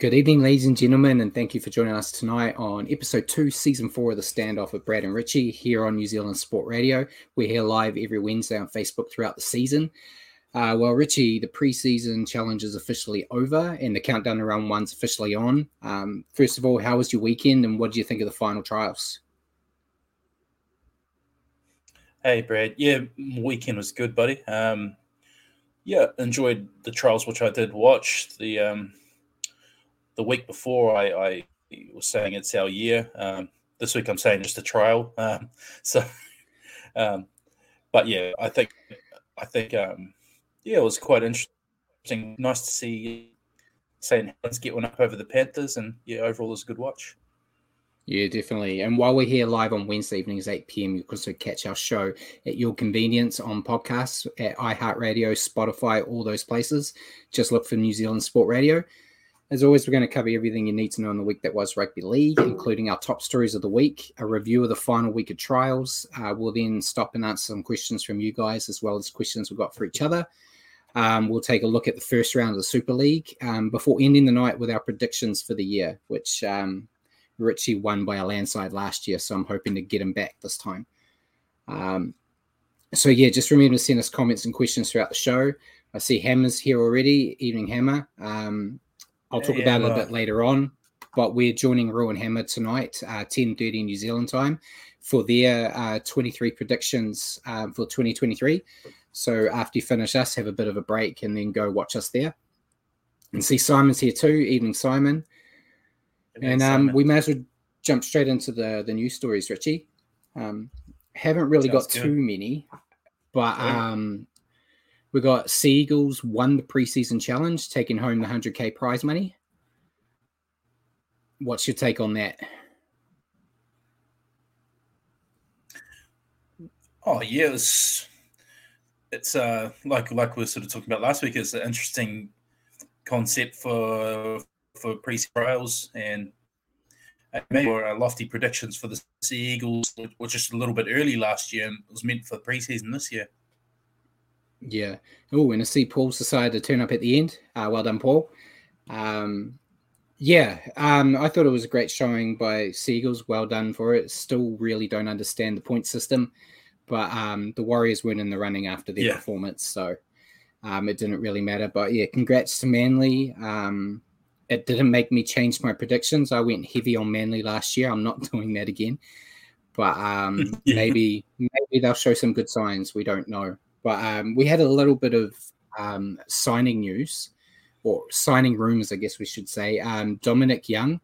Good evening, ladies and gentlemen, and thank you for joining us tonight on episode two, season four of the standoff with Brad and Richie here on New Zealand Sport Radio. We're here live every Wednesday on Facebook throughout the season. Uh, well, Richie, the preseason challenge is officially over and the countdown to round one's officially on. Um, first of all, how was your weekend and what do you think of the final trials? Hey, Brad. Yeah, weekend was good, buddy. Um, yeah, enjoyed the trials, which I did watch. The um, the week before, I, I was saying it's our year. Um, this week, I'm saying just a trial. Um, so, um, but yeah, I think I think um, yeah, it was quite interesting. Nice to see St. Helens get one up over the Panthers, and yeah, overall, it was a good watch. Yeah, definitely. And while we're here live on Wednesday evenings, 8 p.m., you can also catch our show at your convenience on podcasts at iHeartRadio, Spotify, all those places. Just look for New Zealand Sport Radio. As always, we're going to cover everything you need to know in the week that was rugby league, including our top stories of the week, a review of the final week of trials. Uh, we'll then stop and answer some questions from you guys, as well as questions we've got for each other. Um, we'll take a look at the first round of the Super League um, before ending the night with our predictions for the year, which um, Richie won by a landslide last year. So I'm hoping to get him back this time. Um, so, yeah, just remember to send us comments and questions throughout the show. I see Hammer's here already. Evening, Hammer. Um, I'll talk about it a bit later on. But we're joining Ruin Hammer tonight, uh, 10.30 New Zealand time, for their uh, 23 predictions um, for 2023. So after you finish us, have a bit of a break and then go watch us there. And see Simon's here too. Evening, Simon. And um, we may as well jump straight into the the news stories, Richie. Um, haven't really Sounds got good. too many, but um, we got Sea Eagles won the preseason challenge, taking home the 100k prize money. What's your take on that? Oh yeah, it's it's uh like like we were sort of talking about last week. It's an interesting concept for for pre trials and maybe uh, lofty predictions for the Sea Eagles, which was just a little bit early last year and it was meant for the preseason this year. Yeah. Oh, and I see Paul's decided to turn up at the end. Uh, well done, Paul. Um, yeah, um, I thought it was a great showing by Sea Eagles. Well done for it. Still really don't understand the point system, but um, the Warriors weren't in the running after their yeah. performance, so um, it didn't really matter. But yeah, congrats to Manly. Um, it didn't make me change my predictions. I went heavy on Manly last year. I'm not doing that again. But um, yeah. maybe maybe they'll show some good signs. We don't know. But um, we had a little bit of um, signing news or signing rumors, I guess we should say. Um, Dominic Young,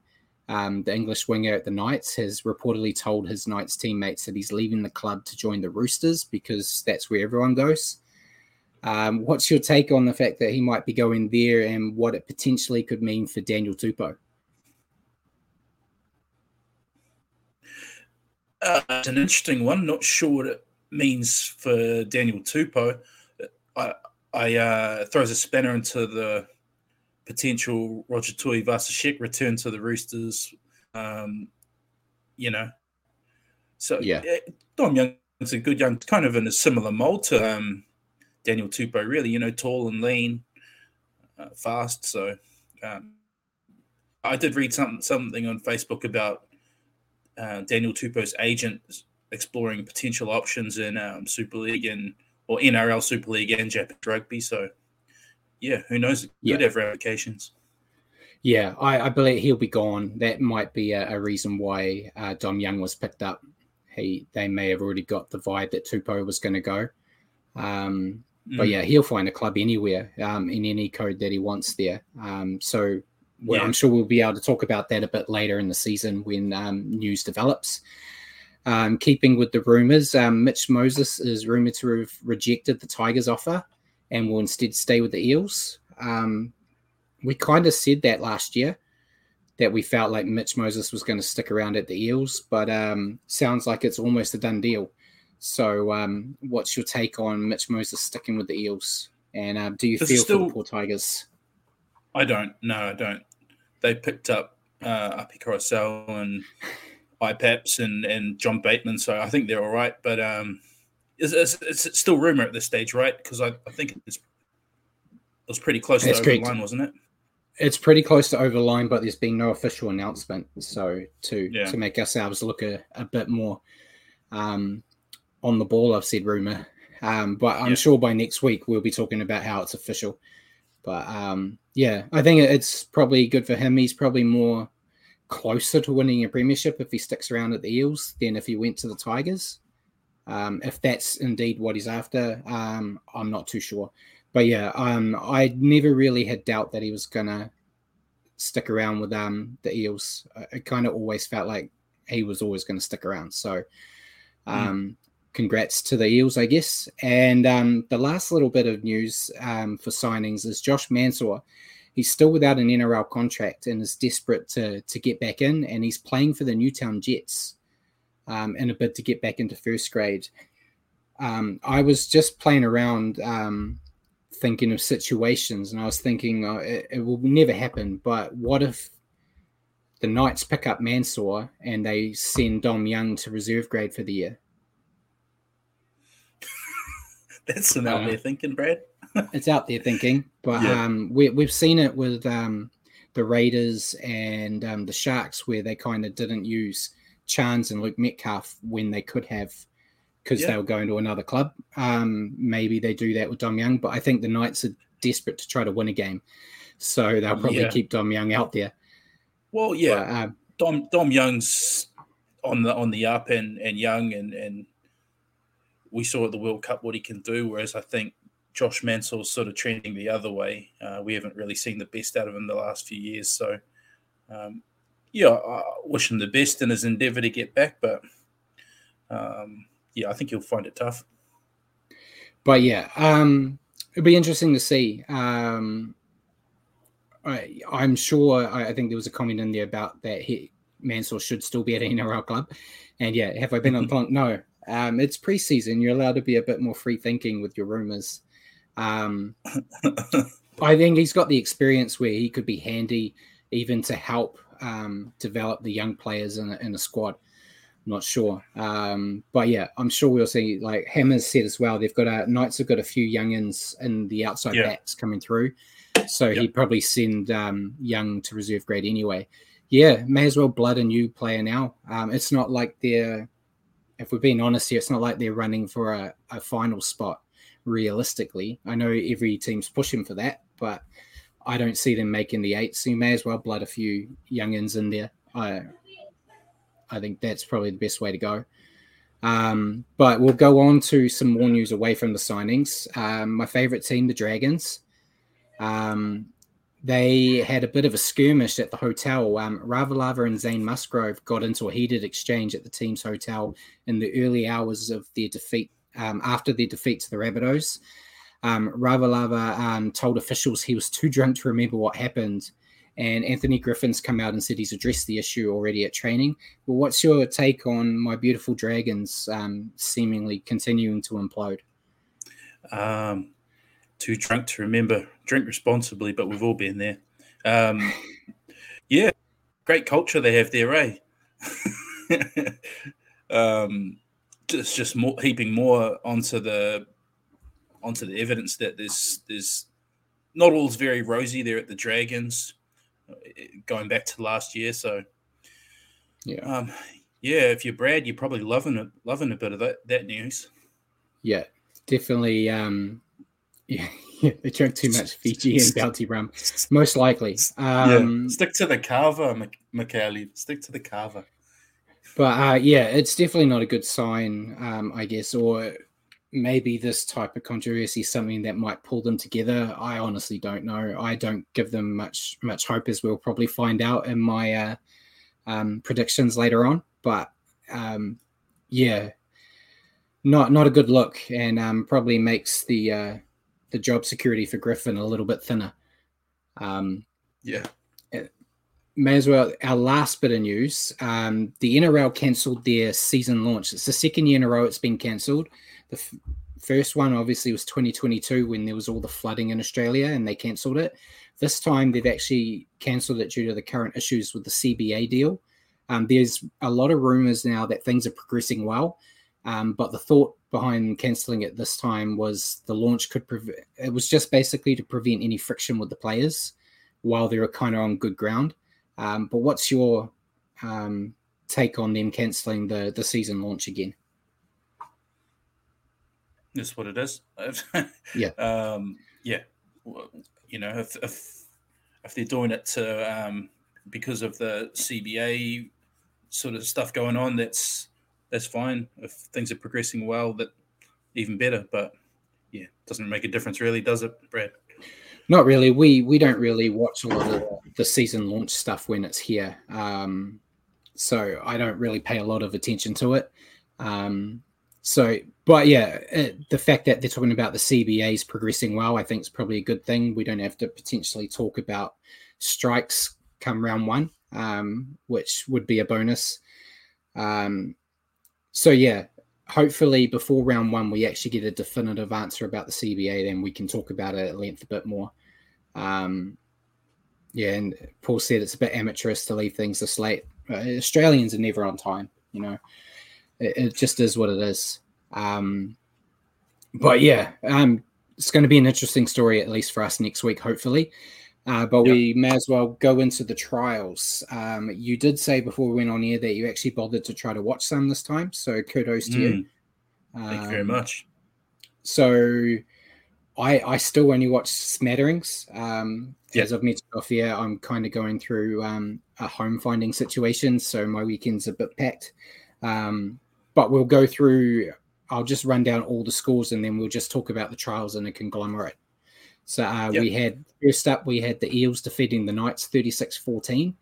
um, the English winger at the Knights, has reportedly told his Knights teammates that he's leaving the club to join the Roosters because that's where everyone goes. Um, what's your take on the fact that he might be going there and what it potentially could mean for Daniel Tupou? Uh, it's an interesting one. Not sure what it means for Daniel Tupou. I, I uh, throws a spanner into the potential Roger Tuivasa-Sheck return to the Roosters. Um, you know. So yeah, Dom Young's a good young, kind of in a similar mold to um, Daniel Tupou, really. You know, tall and lean, uh, fast. So um, I did read something something on Facebook about uh, Daniel Tupou's agent exploring potential options in um, Super League and or NRL Super League and Japanese rugby. So yeah, who knows? Could yeah. have ramifications. Yeah, I, I, believe he'll be gone. That might be a, a reason why uh, Dom Young was picked up. He they may have already got the vibe that Tupou was going to go. Um, mm. But yeah, he'll find a club anywhere um, in any code that he wants there. Um, so well, yeah. I'm sure we'll be able to talk about that a bit later in the season when um, news develops. Um, keeping with the rumors, um, Mitch Moses is rumored to have rejected the Tigers' offer and will instead stay with the Eels. Um, we kind of said that last year that we felt like Mitch Moses was going to stick around at the Eels, but um, sounds like it's almost a done deal. So, um, what's your take on Mitch Moses sticking with the Eels? And uh, do you feel still, for the poor Tigers? I don't. No, I don't. They picked up uh, Api Koroisau and IPAPS and, and John Bateman, so I think they're all right. But um, it's, it's, it's still rumor at this stage, right? Because I, I think it's, it was pretty close That's to the line, wasn't it? It's pretty close to over the line, but there's been no official announcement. So to yeah. to make ourselves look a, a bit more um, on the ball, I've said rumor. Um, but I'm yeah. sure by next week we'll be talking about how it's official. But um, yeah, I think it's probably good for him. He's probably more closer to winning a premiership if he sticks around at the Eels than if he went to the Tigers. Um, if that's indeed what he's after, um, I'm not too sure. But yeah, um, I never really had doubt that he was gonna stick around with um, the Eels. It kind of always felt like he was always going to stick around. So, hmm. um, mm. Congrats to the Eels, I guess. And um, the last little bit of news um, for signings is Josh Mansour he's still without an NRL contract and is desperate to to get back in, and he's playing for the Newtown Jets um, in a bid to get back into first grade. Um, I was just playing around, um, thinking of situations, and I was thinking oh, it, it, will never happen. But what if the Knights pick up Mansour and they send Dom Young to reserve grade for the year? That's some out there thinking, Brad it's out there thinking, but yeah. um, we, we've seen it with um, the Raiders and um, the Sharks where they kind of didn't use Chance and Luke Metcalf when they could have because yeah. they were going to another club. Um, maybe they do that with Dom Young, but I think the Knights are desperate to try to win a game, so they'll probably yeah. keep Dom Young out there. Well, yeah, but, um, Dom Dom Young's on the on the up and and young and and we saw at the World Cup what he can do. Whereas I think Josh Mansour's sort of trending the other way. Uh, we haven't really seen the best out of him the last few years. So, um, yeah, I wish him the best in his endeavour to get back. But um, yeah, I think he'll find it tough. But yeah, um, it'll be interesting to see. Um, I, am sure. I, I, think there was a comment in there about that he, Mansour should still be at an NRL club. And yeah, have I been on point? No. Um, it's preseason. You're allowed to be a bit more free thinking with your rumors. Um, I think he's got the experience where he could be handy even to help um, develop the young players in a, in a squad. I'm not sure, um, but yeah, I'm sure we'll see. Like Hammers said as well, they've got a Knights have got a few youngins in the outside yeah. backs coming through, so yep. he'd probably send um, Young to reserve grade anyway. Yeah, may as well blood a new player now. Um, it's not like they're, if we're being honest here, it's not like they're running for a, a final spot realistically. I know every team's pushing for that, but I don't see them making the eight. So you may as well blood a few youngins in there. I I think that's probably the best way to go. Um, but we'll go on to some more news away from the signings. Um, my favorite team, the Dragons. Um, they had a bit of a skirmish at the hotel. Um, Ravalawa and Zane Musgrove got into a heated exchange at the team's hotel in the early hours of their defeat um, after their defeat to the Rabbitohs. Um, Ravalawa um, told officials he was too drunk to remember what happened. And Anthony Griffin's come out and said he's addressed the issue already at training. Well, what's your take on my beautiful Dragons um, seemingly continuing to implode? Um, too drunk to remember. Drink responsibly, but we've all been there. Um, yeah, great culture they have there, eh? um, it's just more heaping more onto the onto the evidence that there's there's not all's very rosy there at the Dragons, uh, going back to last year. So, yeah, um, yeah. If you're Brad, you're probably loving it, loving a bit of that that news. Yeah, definitely. Um, yeah, yeah, they drank too much Fiji and bounty rum, most likely. Um, yeah. Stick to the kava, Mikaele. Stick to the kava. But uh, yeah, it's definitely not a good sign, um, I guess, or maybe this type of controversy is something that might pull them together. I honestly don't know. I don't give them much much hope, as we'll probably find out in my uh, um, predictions later on. But um, yeah, not not a good look, and um, probably makes the uh, the job security for Griffin a little bit thinner. Um, yeah. May as well. Our last bit of news: um, the NRL cancelled their season launch. It's the second year in a row it's been cancelled. The f- first one obviously was 2022 when there was all the flooding in Australia and they cancelled it. This time they've actually cancelled it due to the current issues with the CBA deal. Um, there's a lot of rumors now that things are progressing well, um, but the thought behind cancelling it this time was the launch could prevent. It was just basically to prevent any friction with the players while they were kind of on good ground. Um, but what's your um, take on them cancelling the the season launch again? That's what it is. yeah. Um, yeah. You know, if, if if they're doing it to um, because of the CBA sort of stuff going on, that's that's fine. If things are progressing well, that even better. But yeah, doesn't make a difference really, does it, Brad? Not really. We we don't really watch a lot of the season launch stuff when it's here. Um, so I don't really pay a lot of attention to it. Um, so, but yeah, it, the fact that they're talking about the CBAs progressing well, I think is probably a good thing. We don't have to potentially talk about strikes come round one, um, which would be a bonus. Um, so yeah, hopefully before round one we actually get a definitive answer about the CBA, then we can talk about it at length a bit more. Um, yeah, and Paul said it's a bit amateurish to leave things this late. Uh, Australians are never on time, you know it, it just is what it is. Um, but yeah, um, it's going to be an interesting story, at least for us next week, hopefully. Uh, but yep. we may as well go into the trials. Um, you did say before we went on air that you actually bothered to try to watch some this time, so kudos to mm. you. Thank you very um, much. So, I I still only watch smatterings. Um, yep. As I've mentioned off here, I'm kind of going through um, a home finding situation, so my weekend's a bit packed. Um, but we'll go through. I'll just run down all the scores and then we'll just talk about the trials in a conglomerate. So uh, yep. we had first up, we had the Eels defeating the Knights 36 14.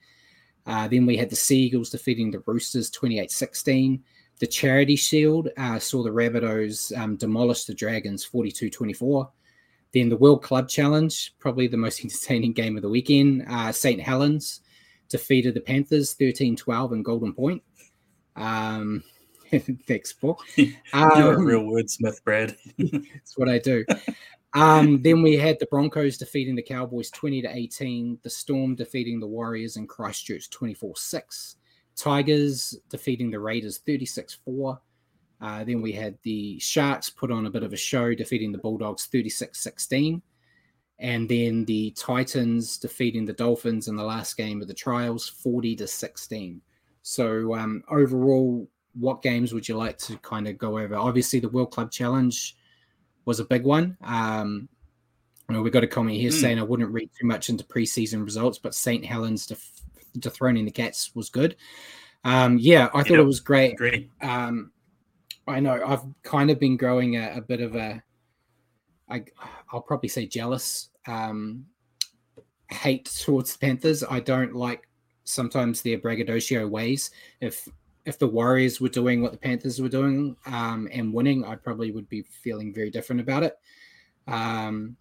Uh, then we had the Sea Eagles defeating the Roosters 28 16. The Charity Shield uh, saw the Rabbitohs um, demolish the Dragons 42 24. Then the World Club Challenge, probably the most entertaining game of the weekend. Uh, St. Helens defeated the Panthers 13 12 in Golden Point. Um, Thanks, Paul. Um, You're a um, real wordsmith, Brad. that's what I do. Um, then we had the Broncos defeating the Cowboys 20 to 18, the Storm defeating the Warriors in Christchurch 24 6, Tigers defeating the Raiders 36 4. Uh, then we had the Sharks put on a bit of a show, defeating the Bulldogs 36 16. And then the Titans defeating the Dolphins in the last game of the trials 40 to 16. So um, overall, what games would you like to kind of go over? Obviously, the World Club Challenge was a big one. Um, you know, we got a comment here mm. saying I wouldn't read too much into preseason results, but St. Helens def- dethroning the Cats was good. Um, yeah, I thought it was great. Great. Um, I know I've kind of been growing a, a bit of a, I, I'll probably say jealous um, hate towards the Panthers. I don't like sometimes their braggadocio ways. If if the Warriors were doing what the Panthers were doing um, and winning, I probably would be feeling very different about it. Um,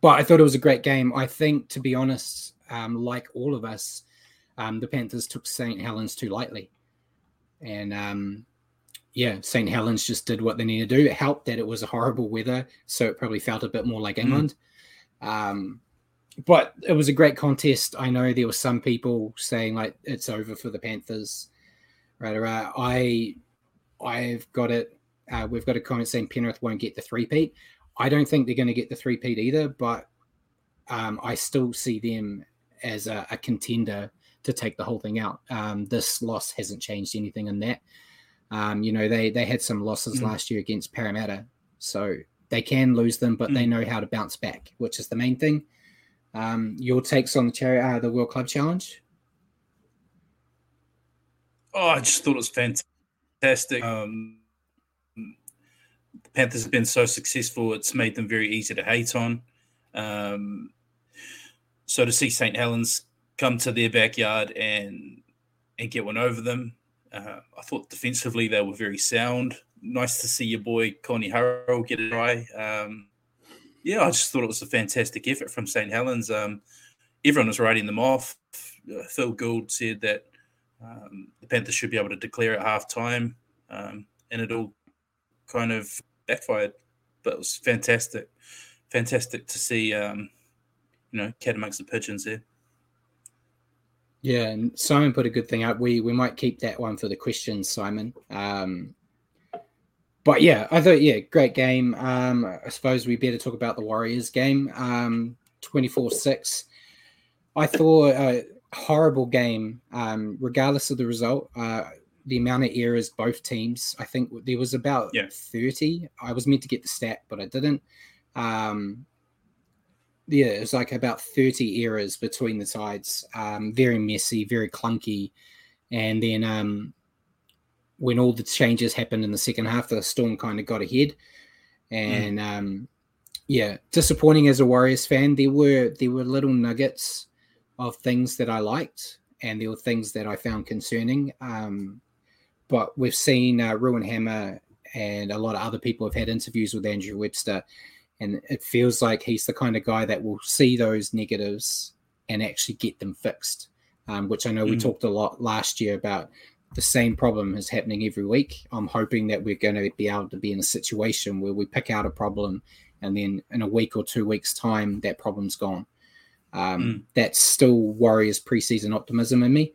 but I thought it was a great game. I think, to be honest, um, like all of us, um, the Panthers took St. Helens too lightly. And um, yeah, St. Helens just did what they needed to do. It helped that it was a horrible weather, so it probably felt a bit more like mm. England. Mm. but it was a great contest. I know there were some people saying like it's over for the Panthers Right, right. I, I've got it. Uh, we've got a comment saying Penrith won't get the three-peat. I don't think they're going to get the three-peat either, but um, I still see them as a, a, contender to take the whole thing out. Um, this loss hasn't changed anything in that. Um, you know, they they had some losses mm. last year against Parramatta, so they can lose them, but mm. they know how to bounce back, which is the main thing. Um, your takes on the chariot, uh, the World Club Challenge? Oh, I just thought it was fantastic. Um, the Panthers have been so successful; it's made them very easy to hate on. Um, so to see St. Helens come to their backyard and and get one over them, uh, I thought defensively they were very sound. Nice to see your boy Connie Hurrell get a try. Um, yeah, I just thought it was a fantastic effort from St. Helens. Um, everyone was writing them off. Uh, Phil Gould said that um, the Panthers should be able to declare at half time, um, and it all kind of backfired. But it was fantastic, fantastic to see, um, you know, cat amongst the pigeons there. Yeah, and Simon put a good thing up. We we might keep that one for the questions, Simon. Um, but yeah, I thought yeah, great game. Um, I suppose we better talk about the Warriors game. Um, twenty four six. I thought a horrible game. Um, regardless of the result, uh, the amount of errors both teams. I think there was about yeah. thirty. I was meant to get the stat, but I didn't. Um, yeah, it was like about 30 errors between the sides. Um, very messy, very clunky. And then um, when all the changes happened in the second half, the Storm kind of got ahead. And mm. um, yeah, disappointing as a Warriors fan. There were there were little nuggets of things that I liked, and there were things that I found concerning. Um, but we've seen uh, Ruin Hammer and a lot of other people have had interviews with Andrew Webster and it feels like he's the kind of guy that will see those negatives and actually get them fixed. Um, which I know mm. we talked a lot last year about the same problem is happening every week. I'm hoping that we're going to be able to be in a situation where we pick out a problem and then in a week or two weeks' time, that problem's gone. Um, mm. That's still Warriors preseason optimism in me.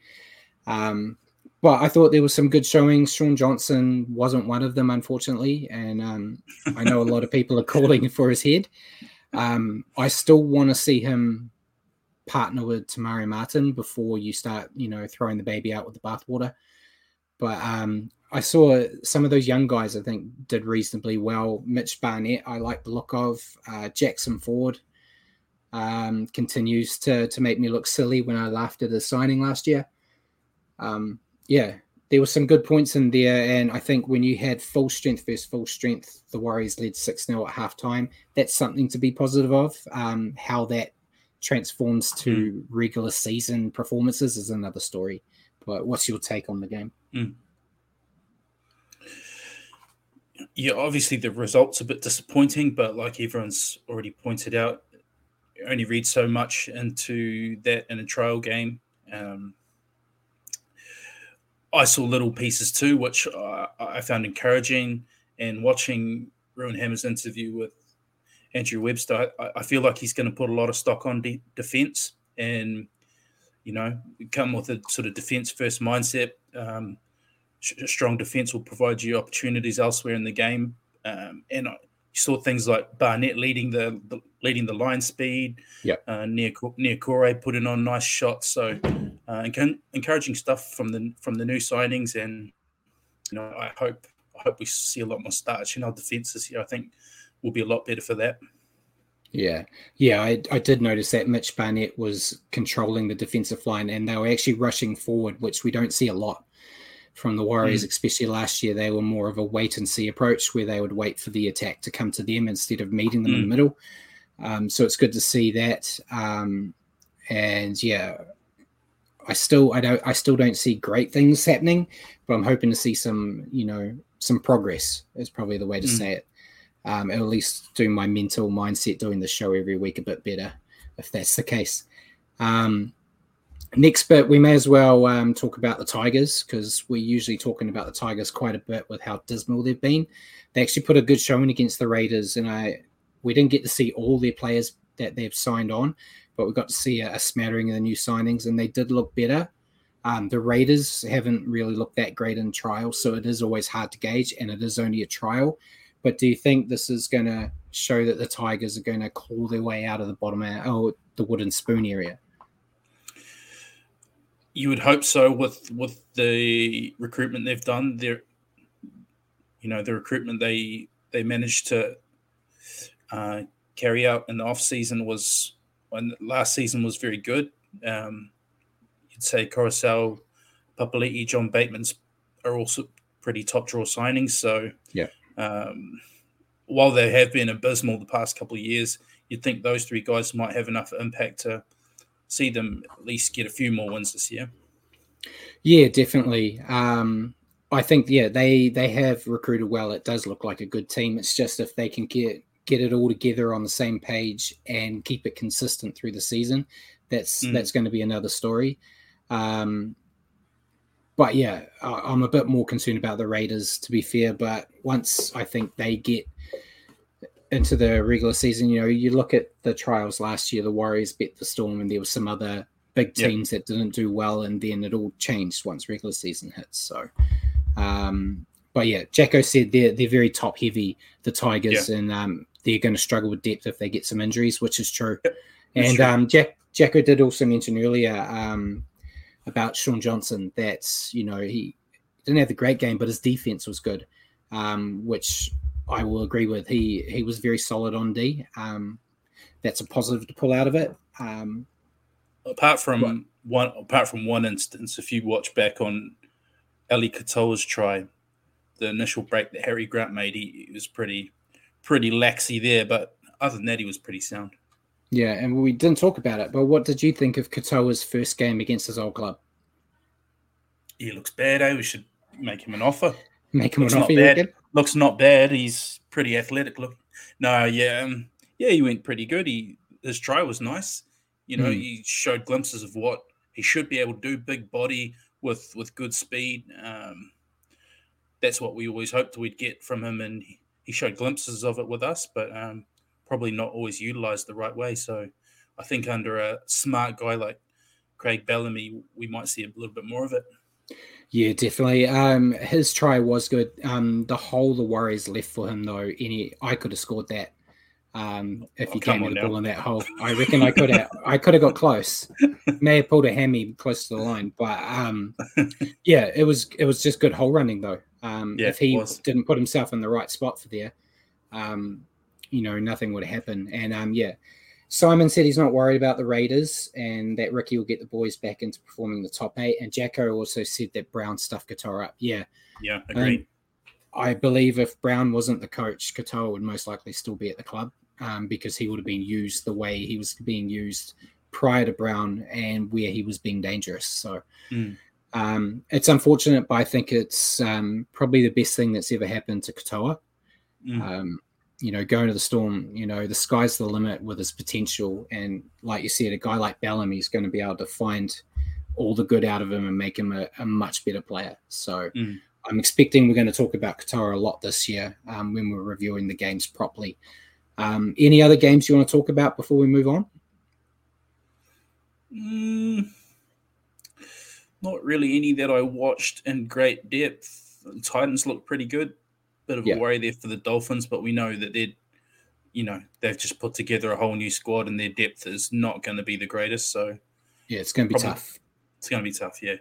Um, well, I thought there was some good showings. Shaun Johnson wasn't one of them, unfortunately, and um, I know a lot of people are calling for his head. Um, I still want to see him partner with Te Maire Martin before you start, you know, throwing the baby out with the bathwater. But um, I saw some of those young guys. I think did reasonably well. Mitch Barnett, I like the look of. Uh, Jackson Ford um, continues to to make me look silly when I laughed at his signing last year. Um, yeah, there were some good points in there. And I think when you had full strength versus full strength, the Warriors led 6 0 at halftime. That's something to be positive of. Um, how that transforms to mm. regular season performances is another story. But what's your take on the game? Mm. Yeah, obviously the results a bit disappointing, but like everyone's already pointed out, only read so much into that in a trial game. Um, I saw little pieces too, which uh, I found encouraging. And watching Ruin Hammer's interview with Andrew Webster, I, I feel like he's going to put a lot of stock on de- defense and, you know, come with a sort of defense first mindset. Um, strong defense will provide you opportunities elsewhere in the game. Um, and I, you saw things like Barnett leading the, the leading the line speed. Yeah. Uh, near Niukore putting on nice shots. So uh, encouraging stuff from the from the new signings, and you know I hope I hope we see a lot more starch in our defenses here. I think we'll be a lot better for that. Yeah, yeah, I, I did notice that Mitch Barnett was controlling the defensive line, and they were actually rushing forward, which we don't see a lot from the Warriors, mm. especially last year. They were more of a wait and see approach where they would wait for the attack to come to them instead of meeting them mm. in the mm. middle. Um, so it's good to see that. Um, and yeah, I still I don't I still don't see great things happening, but I'm hoping to see some you know some progress is probably the way to mm. say it. Um, at least do my mental mindset doing the show every week a bit better, if that's the case. Um, Next bit, we may as well um, talk about the Tigers because we're usually talking about the Tigers quite a bit with how dismal they've been. They actually put a good showing against the Raiders, and I we didn't get to see all their players that they've signed on, but we got to see a, a smattering of the new signings, and they did look better. Um, the Raiders haven't really looked that great in trials, so it is always hard to gauge, and it is only a trial. But do you think this is going to show that the Tigers are going to claw their way out of the bottom or the wooden spoon area? You would hope so with with the recruitment they've done. There, you know, the recruitment they they managed to uh, carry out in the off season was when last season was very good. Um, you'd say Koroisau, Papali'i, John Bateman's are also pretty top draw signings. So yeah, um, while they have been abysmal the past couple of years, you'd think those three guys might have enough impact to see them at least get a few more wins this year. Yeah, definitely. Um, I think yeah they they have recruited well. It does look like a good team. It's just if they can get get it all together on the same page and keep it consistent through the season, that's mm. that's going to be another story. Um, but yeah, I'm a bit more concerned about the Raiders to be fair. But once I think they get into the regular season, you know, you look at the trials last year, the Warriors beat the Storm, and there were some other big teams yep. that didn't do well, and then it all changed once regular season hits. So, um, but yeah, Jacko said they're they're very top heavy, the Tigers, yeah. and um, they're going to struggle with depth if they get some injuries, which is true. Yep. And true. Um, Jack Jacko did also mention earlier um, about Shaun Johnson that you know he didn't have a great game, but his defense was good, um, which I will agree with. He he was very solid on D. Um, that's a positive to pull out of it. Um, apart from but, one, apart from one instance, if you watch back on Eli Katoa's try, the initial break that Harry Grant made, he, he was pretty pretty laxy there. But other than that, he was pretty sound. Yeah, and we didn't talk about it, but what did you think of Katoa's first game against his old club? He looks bad. Eh? We should make him an offer. Make him looks an offer. Bad. Looks not bad. He's pretty athletic. Look, no, yeah, um, yeah, he went pretty good. He his try was nice. You know, mm. he showed glimpses of what he should be able to do. Big body with with good speed. Um, that's what we always hoped we'd get from him, and he showed glimpses of it with us, but um, probably not always utilized the right way. So I think under a smart guy like Craig Bellamy, we might see a little bit more of it. Yeah, definitely. Um, his try was good. Um, the hole the Warriors left for him, though, any I could have scored that. Um, if he oh, came with the ball in that hole, I reckon I could have. I could have got close. May have pulled a hammy close to the line, but um, yeah, it was it was just good hole running though. Um, yeah, if he didn't put himself in the right spot for there, um, you know, nothing would happen. And um, yeah, Simon said he's not worried about the Raiders and that Ricky will get the boys back into performing the top eight. And Jacko also said that Brown stuffed Katoa up. Yeah. Yeah, agreed. Um, I believe if Brown wasn't the coach, Katoa would most likely still be at the club um, because he would have been used the way he was being used prior to Brown and where he was being dangerous. So mm. um, it's unfortunate, but I think it's um, probably the best thing that's ever happened to Katoa. Mm you know, going to the storm, you know, the sky's the limit with his potential. And like you said, a guy like Bellamy is going to be able to find all the good out of him and make him a, a much better player. So mm. I'm expecting we're going to talk about Katoa a lot this year um, when we're reviewing the games properly. Um, any other games you want to talk about before we move on? Mm, not really any that I watched in great depth. The Titans look pretty good bit of yeah. a worry there for the Dolphins, but we know that they're, you know, they've just put together a whole new squad and their depth is not going to be the greatest. So, yeah, it's going to be tough. It's going to be tough, yeah.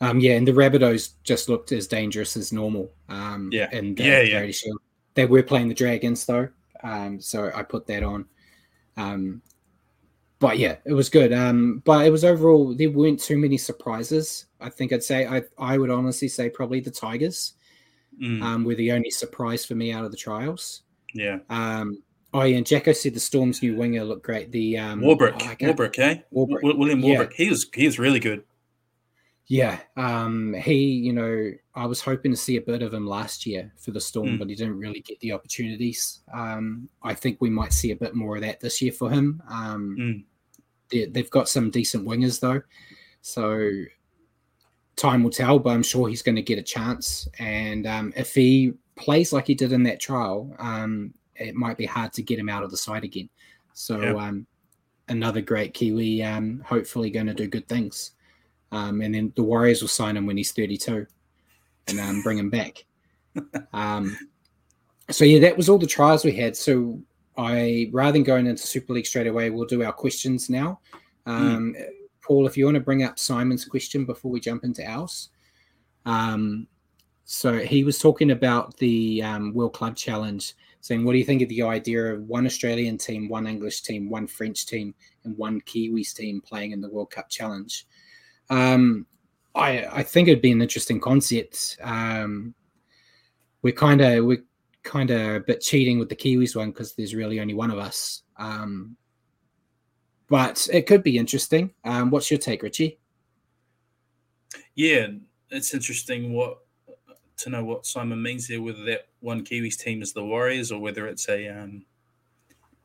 Um, yeah, and the Rabbitohs just looked as dangerous as normal. Um, yeah, and uh, yeah, yeah. Shield. They were playing the Dragons though, um, so I put that on. Um, but yeah, it was good. Um, but it was overall there weren't too many surprises. I think I'd say I I would honestly say probably the Tigers mm. um, were the only surprise for me out of the trials. Yeah. Um, oh, yeah, and Jacko said the Storm's new winger looked great. The um, Warbrick, oh, Warbrick, eh? Warbrick. William Warbrick. Yeah. He was he was really good. Yeah, um, he, you know, I was hoping to see a bit of him last year for the Storm, mm. but he didn't really get the opportunities. Um, I think we might see a bit more of that this year for him. Um, mm. they, they've got some decent wingers though, so time will tell, but I'm sure he's going to get a chance. And um, if he plays like he did in that trial, um, it might be hard to get him out of the side again. So um, another great Kiwi, um, hopefully going to do good things. um, and then the Warriors will sign him when he's 32 and um, bring him back. Um, so yeah, that was all the trials we had. So I rather than going into Super League straight away, we'll do our questions now. Um, mm. Paul, if you want to bring up Simon's question before we jump into ours. Um, so he was talking about the um, World Club Challenge, saying, "What do you think of the idea of one Australian team, one English team, one French team, and one Kiwis team playing in the World Cup Challenge?" Um, I I think it'd be an interesting concept. Um, we're kind of we're kind of a bit cheating with the Kiwis one because there's really only one of us. Um, but it could be interesting. Um, what's your take, Richie? Yeah, it's interesting what to know what Simon means there, whether that one Kiwis team is the Warriors or whether it's a um,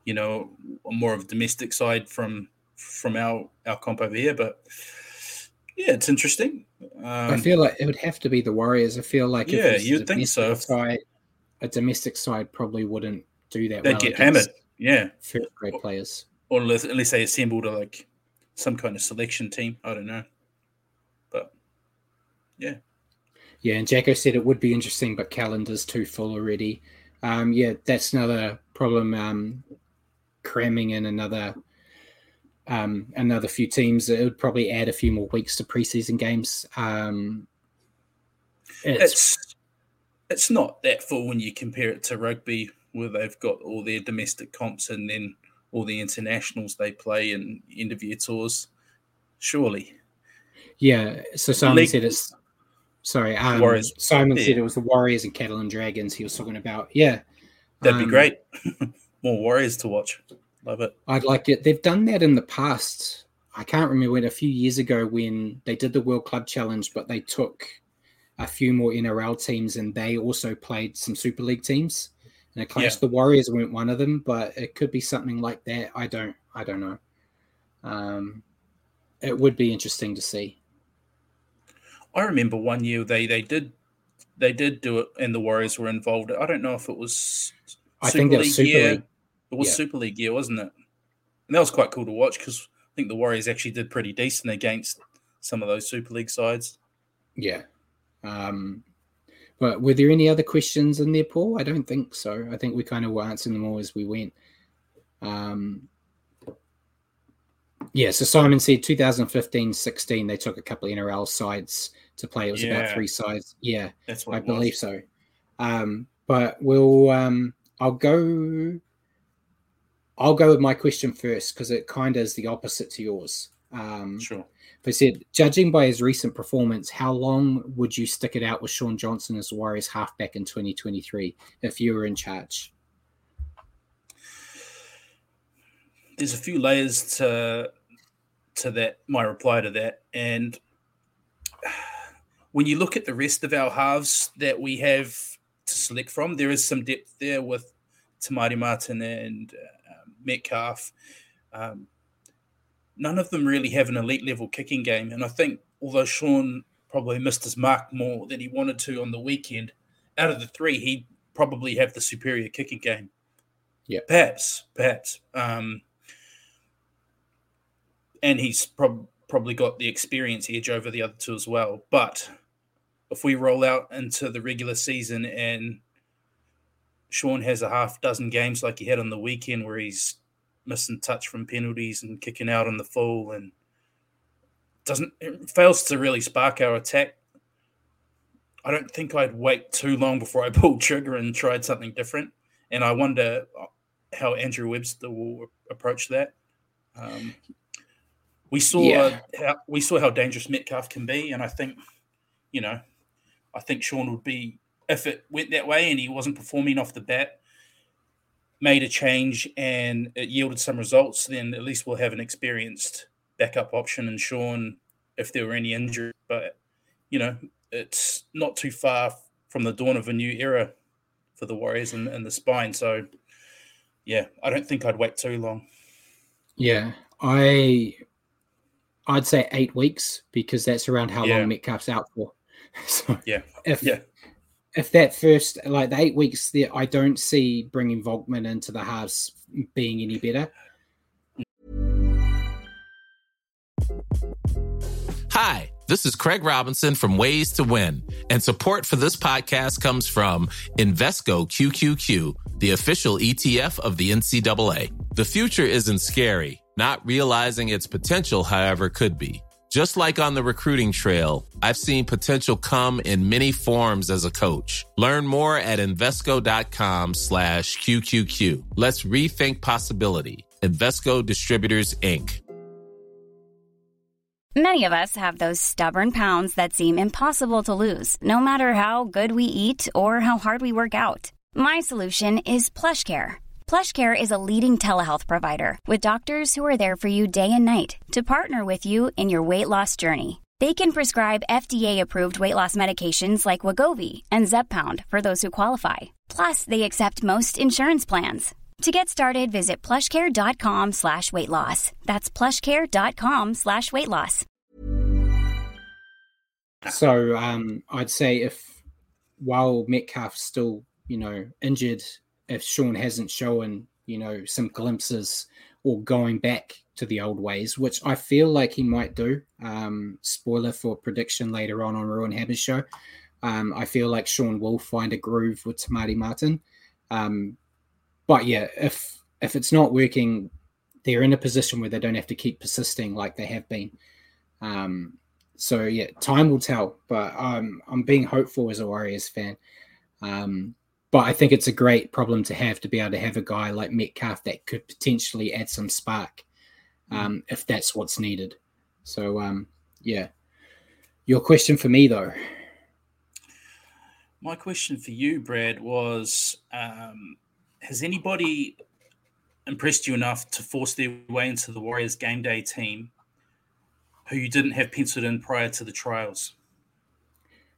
you know more of a domestic side from from our our comp over here. But yeah, it's interesting. Um, I feel like it would have to be the Warriors. I feel like yeah, you'd think so. Side, a domestic side probably wouldn't do that. They'd well get hammered. Yeah, first grade players, or at least they assembled a, like some kind of selection team. I don't know, but yeah. Yeah, and Jacko said it would be interesting, but calendar's too full already. Um, yeah, that's another problem. Um, cramming in another um, another few teams, it would probably add a few more weeks to preseason games. Um, it's, it's it's not that full when you compare it to rugby, where they've got all their domestic comps and then all the internationals they play and interview tours. Surely, yeah. So Simon League, said it's sorry. Um, Warriors. Simon yeah. said it was the Warriors and Catalan Dragons. He was talking about. Yeah, that'd um, be great. More Warriors to watch. Love it. I'd like it. They've done that in the past. I can't remember when a few years ago when they did the World Club Challenge, but they took a few more NRL teams and they also played some Super League teams. And it clashed. Yeah. The Warriors weren't one of them, but it could be something like that. I don't. I don't know. Um, it would be interesting to see. I remember one year they they did they did do it, and the Warriors were involved. I don't know if it was. Super I think that was Super year. League. It was yeah. Super League year, wasn't it? And that was quite cool to watch because I think the Warriors actually did pretty decent against some of those Super League sides. Yeah. Um, but were there any other questions in there, Paul? I don't think so. I think we kind of were answering them all as we went. Um, yeah, so Simon said 2015 16, they took a couple of NRL sides to play. It was yeah. about three sides. Yeah, that's what I believe so. Um, but we'll, um, I'll go I'll go with my question first because it kind of is the opposite to yours. Um, sure. They said, judging by his recent performance, how long would you stick it out with Shaun Johnson as the Warriors halfback in 2023 if you were in charge? There's a few layers to to that. My reply to that, and when you look at the rest of our halves that we have to select from, there is some depth there with Te Maire Martin and uh, Metcalf. Um, none of them really have an elite level kicking game. And I think although Shaun probably missed his mark more than he wanted to on the weekend, out of the three, he probably have the superior kicking game. Yeah, perhaps, perhaps. Um, and he's prob- probably got the experience edge over the other two as well. But if we roll out into the regular season and Shaun has a half dozen games like he had on the weekend where he's missing touch from penalties and kicking out on the full and doesn't fails to really spark our attack. I don't think I'd wait too long before I pulled trigger and tried something different. And I wonder how Andrew Webster will approach that. Um, we saw yeah. how we saw how dangerous Metcalf can be, and I think, you know, I think Shaun would be if it went that way and he wasn't performing off the bat, made a change and it yielded some results, then at least we'll have an experienced backup option and Shaun if there were any injury. But you know, it's not too far from the dawn of a new era for the Warriors and, and the spine. So yeah, I don't think I'd wait too long. Yeah, I I'd say eight weeks because that's around how yeah. long Metcalf's out for. So yeah, if yeah if that first like the eight weeks there, I don't see bringing Volkman into the halves being any better. Hi. This is Craig Robinson from Ways to Win, and support for this podcast comes from Invesco QQQ, the official ETF of the NCAA. The future isn't scary, not realizing its potential, however, could be. Just like on the recruiting trail, I've seen potential come in many forms as a coach. Learn more at Invesco.com slash QQQ. Let's rethink possibility. Invesco Distributors, Inc. Many of us have those stubborn pounds that seem impossible to lose, no matter how good we eat or how hard we work out. My solution is PlushCare. PlushCare is a leading telehealth provider with doctors who are there for you day and night to partner with you in your weight loss journey. They can prescribe FDA-approved weight loss medications like Wegovy and Zepbound for those who qualify. Plus, they accept most insurance plans. To get started, visit plushcare.com slash weight loss. That's plushcare.com slash weight loss. So um, I'd say if while Metcalf's still, you know, injured, if Shaun hasn't shown, you know, some glimpses or going back to the old ways, which I feel like he might do. Um, spoiler for prediction later on on Ruin Hammer's show. Um, I feel like Shaun will find a groove with Te Maire Martin. Um, but yeah, if if it's not working, they're in a position where they don't have to keep persisting like they have been. Um, so yeah, time will tell. But I'm I'm being hopeful as a Warriors fan. Um, but I think it's a great problem to have to be able to have a guy like Metcalf that could potentially add some spark um, if that's what's needed. So um, yeah, your question for me though. My question for you, Brad, was um, has anybody impressed you enough to force their way into the Warriors game day team who you didn't have penciled in prior to the trials?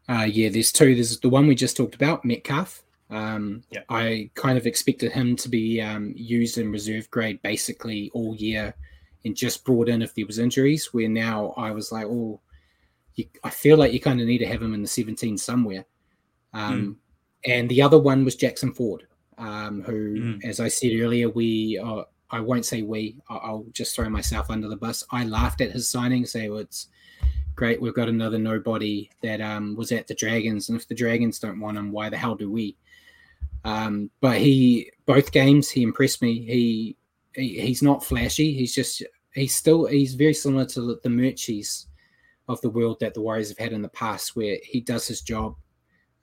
Uh, yeah, there's two. There's the one we just talked about, Metcalf. Um, Yeah. I kind of expected him to be um, used in reserve grade basically all year and just brought in if there was injuries. Where now I was like, oh, you, I feel like you kind of need to have him in the 17 somewhere. Um, And the other one was Jackson Ford, um, who, Mm. as I said earlier, we uh, I won't say we. I'll just throw myself under the bus. I laughed at his signing, say well, it's great. We've got another nobody that um, was at the Dragons, and if the Dragons don't want him, why the hell do we? Um, but he, both games, he impressed me. He, he he's not flashy. He's just he's still he's very similar to the, Murchies of the world that the Warriors have had in the past, where he does his job,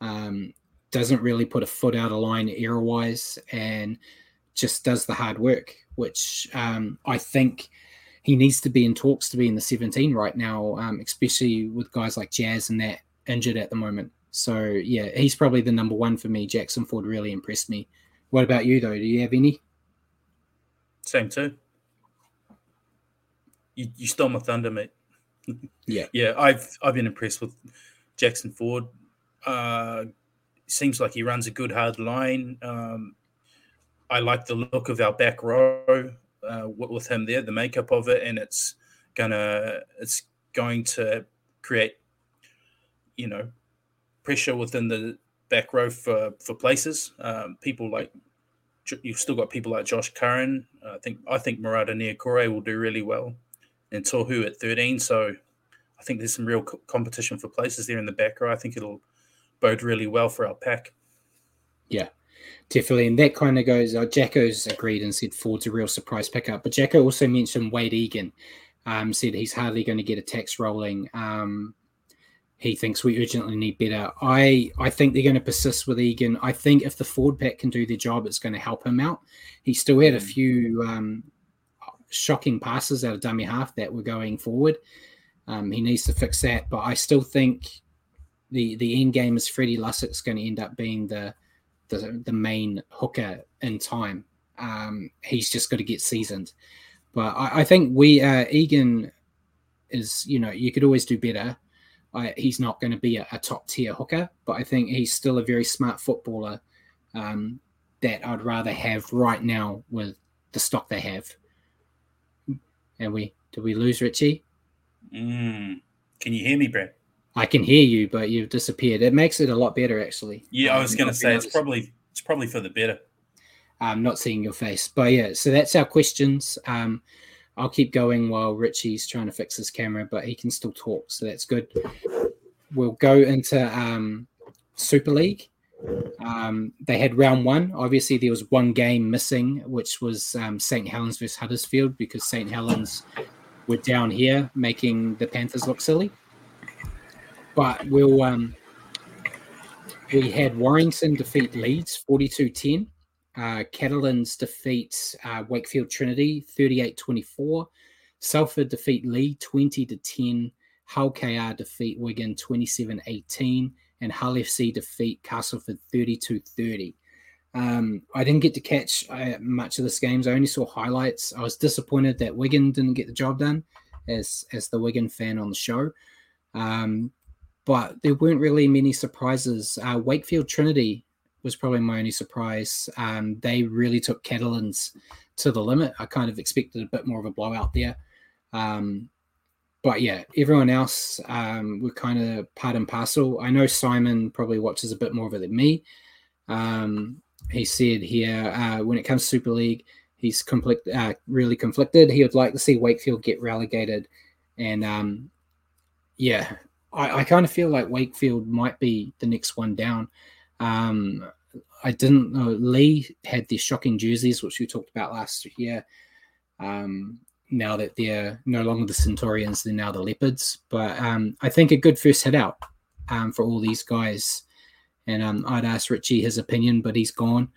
um, doesn't really put a foot out of line error wise, and just does the hard work. Which um, I think he needs to be in talks to be in the 17 right now, um, especially with guys like Jazz and that injured at the moment. So yeah, he's probably the number one for me. Jackson Ford really impressed me. What about you though? Do you have any? Same too. You, you stole my thunder, mate. Yeah. Yeah, I've I've been impressed with Jackson Ford. Uh, seems like he runs a good hard line. Um, I like the look of our back row uh, with with him there, the makeup of it, and it's gonna it's going to create, you know, pressure within the back row for for places. Um, people like you've still got people like Josh Curran. I think I think Marata Niukore will do really well, and Tohu at thirteen. So I think there's some real co- competition for places there in the back row. I think it'll bode really well for our pack. Yeah, definitely. And that kind of goes, uh, Jacko's agreed and said Ford's a real surprise pickup. But Jacko also mentioned Wade Egan, um, said he's hardly going to get a tax rolling. Um, he thinks we urgently need better. I, I think they're going to persist with Egan. I think if the Ford pack can do their job, it's going to help him out. He still had a few um, shocking passes out of dummy half that were going forward. Um, he needs to fix that. But I still think the the end game is Freddie Lussick's going to end up being the the, the main hooker in time. Um, he's just got to get seasoned. But I, I think we uh, Egan is you know you could always do better. I, he's not going to be a, a top tier hooker, but I think he's still a very smart footballer um, that I'd rather have right now with the stock they have. And we did we lose Richie? Mm. Can you hear me, Brad? I can hear you, but you've disappeared. It makes it a lot better, actually. Yeah, I was Um, going to say it's probably it's probably for the better. um, not seeing your face. But yeah, so that's our questions. Um, I'll keep going while Richie's trying to fix his camera, but he can still talk, so that's good. We'll go into um, Super League. Um, they had round one. Obviously, there was one game missing, which was um, St. Helens versus Huddersfield because St. Helens were down here making the Panthers look silly. But we'll um, we had Warrington defeat Leeds 42 10. Uh, Catalans defeat uh, Wakefield Trinity 38 24. Salford defeat Leigh 20 to 10. Hull KR defeat Wigan 27 18. And Hull FC defeat Castleford 32 30. Um, I didn't get to catch uh, much of this games. I only saw highlights. I was disappointed that Wigan didn't get the job done as as the Wigan fan on the show. Um, but there weren't really many surprises. Uh, Wakefield Trinity was probably my only surprise. Um, they really took Catalans to the limit. I kind of expected a bit more of a blowout there. Um, but yeah, everyone else um, were kind of part and parcel. I know Simon probably watches a bit more of it than me. Um, he said here uh, when it comes to Super League, he's conflict, uh, really conflicted. He would like to see Wakefield get relegated, and um, yeah, I, I kind of feel like Wakefield might be the next one down. Um, I didn't know Leigh had these shocking jerseys, which we talked about last year. Um, now that they're no longer the Centurions, they're now the Leopards. But um, I think a good first hit out um, for all these guys. And um, I'd ask Richie his opinion, but he's gone.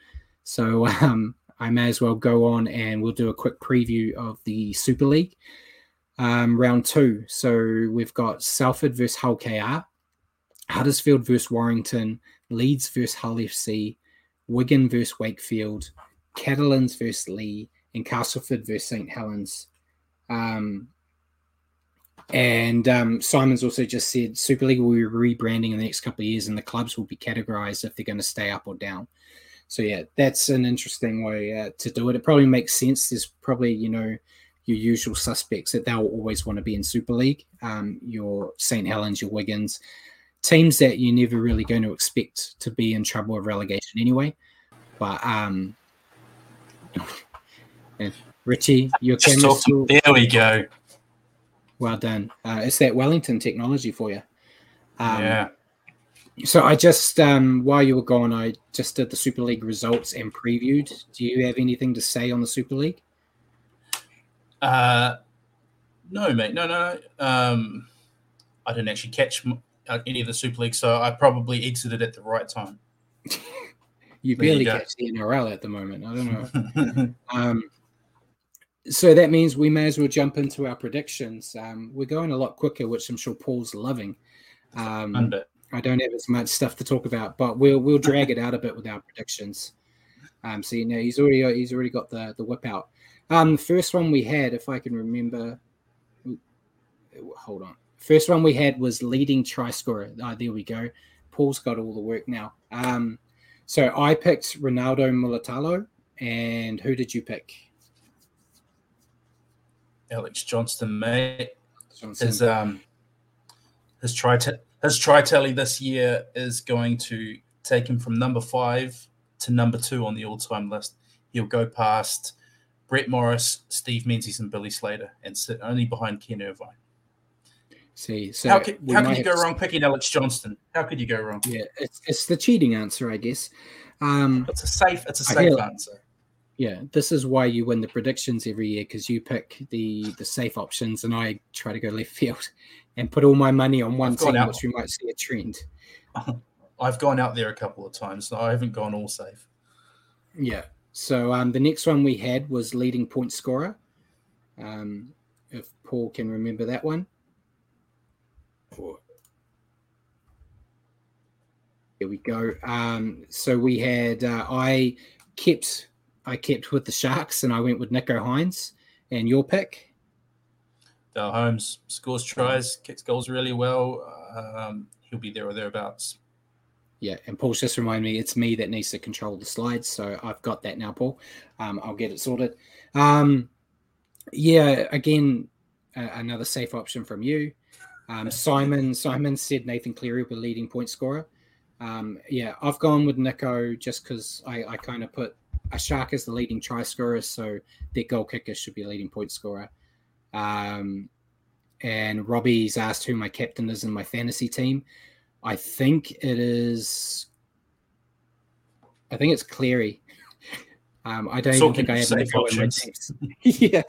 So um, I may as well go on and we'll do a quick preview of the Super League um, round two. So we've got Salford versus Hull KR, Huddersfield versus Warrington, Leeds versus Hull FC, Wigan versus Wakefield, Catalans versus Leigh, and Castleford versus St. Helens. Um, and um, Simon's also just said Super League will be rebranding in the next couple of years, and the clubs will be categorized if they're going to stay up or down. So yeah, that's an interesting way uh, to do it. It probably makes sense. There's probably you know your usual suspects that they'll always want to be in Super League. Um, your St. Helens, your Wigans, teams that you're never really going to expect to be in trouble of relegation anyway. But um, Richie, your camera still... There we go. Well done. Uh, it's that Wellington technology for you. Um, yeah. So I just, um, while you were gone, I just did the Super League results and previewed. Do you have anything to say on the Super League? Uh, no, mate. No, no. Um, I didn't actually catch any of the Super League, so I probably exited at the right time. you barely you catch the NRL at the moment. I don't know. um, so that means we may as well jump into our predictions. Um, we're going a lot quicker, which I'm sure Paul's loving. Um, I don't have as much stuff to talk about, but we'll we'll drag it out a bit with our predictions. Um, so you know he's already he's already got the the whip out. Um, first one we had, if I can remember, hold on. First one we had was leading try scorer. Oh, there we go. Paul's got all the work now. Um, so I picked Ronaldo Mulitalo, and who did you pick? Alex Johnston, mate. His um, his try t- his try tally this year is going to take him from number five to number two on the all time list. He'll go past Brett Morris, Steve Menzies, and Billy Slater, and sit only behind Ken Irvine. See, so how could, how could you go wrong picking Alex Johnston? How could you go wrong? Yeah, it's, it's the cheating answer, I guess. Um, it's a safe, it's a safe answer. Yeah, this is why you win the predictions every year because you pick the the safe options, and I try to go left field and put all my money on one team, which we might see a trend. I've gone out there a couple of times, so I haven't gone all safe. Yeah, so um, the next one we had was leading point scorer. Um, if Paul can remember that one. Here we go. Um, so we had uh, I kept I kept with the Sharks and I went with Nicho Hynes And your pick? Dale Holmes scores tries, kicks goals really well. Um, he'll be there or thereabouts. Yeah, and Paul's just reminded me it's me that needs to control the slides, so I've got that now, Paul. Um, I'll get it sorted. Um, yeah, again, uh, another safe option from you, um, Simon. Simon said Nathan Cleary will be leading point scorer. Um, yeah, I've gone with Nicho just because I, I kind of put a shark as the leading try scorer, so their goal kicker should be leading point scorer. Um, and Robbie's asked who my captain is in my fantasy team. I think it is. I think it's Cleary. Um, I don't even think I have Nicho in my teams. yeah,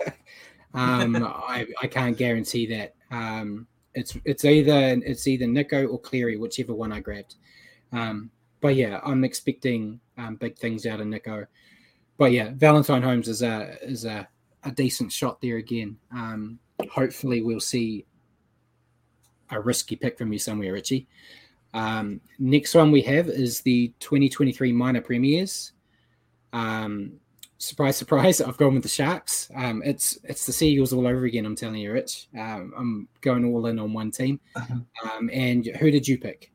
um, I I can't guarantee that. Um, it's it's either it's either Nicho or Cleary, whichever one I grabbed. Um, but yeah, I'm expecting um, big things out of Nicho. But yeah, Valentine Holmes is a is a, a decent shot there again. Um, hopefully, we'll see a risky pick from you somewhere, Richie. Um, next one we have is the 2023 minor premiers. Um, surprise, surprise, I've gone with the Sharks. Um, it's it's the Sea Eagles all over again. I'm telling you, Rich. Um, I'm going all in on one team. Uh-huh. Um, and who did you pick?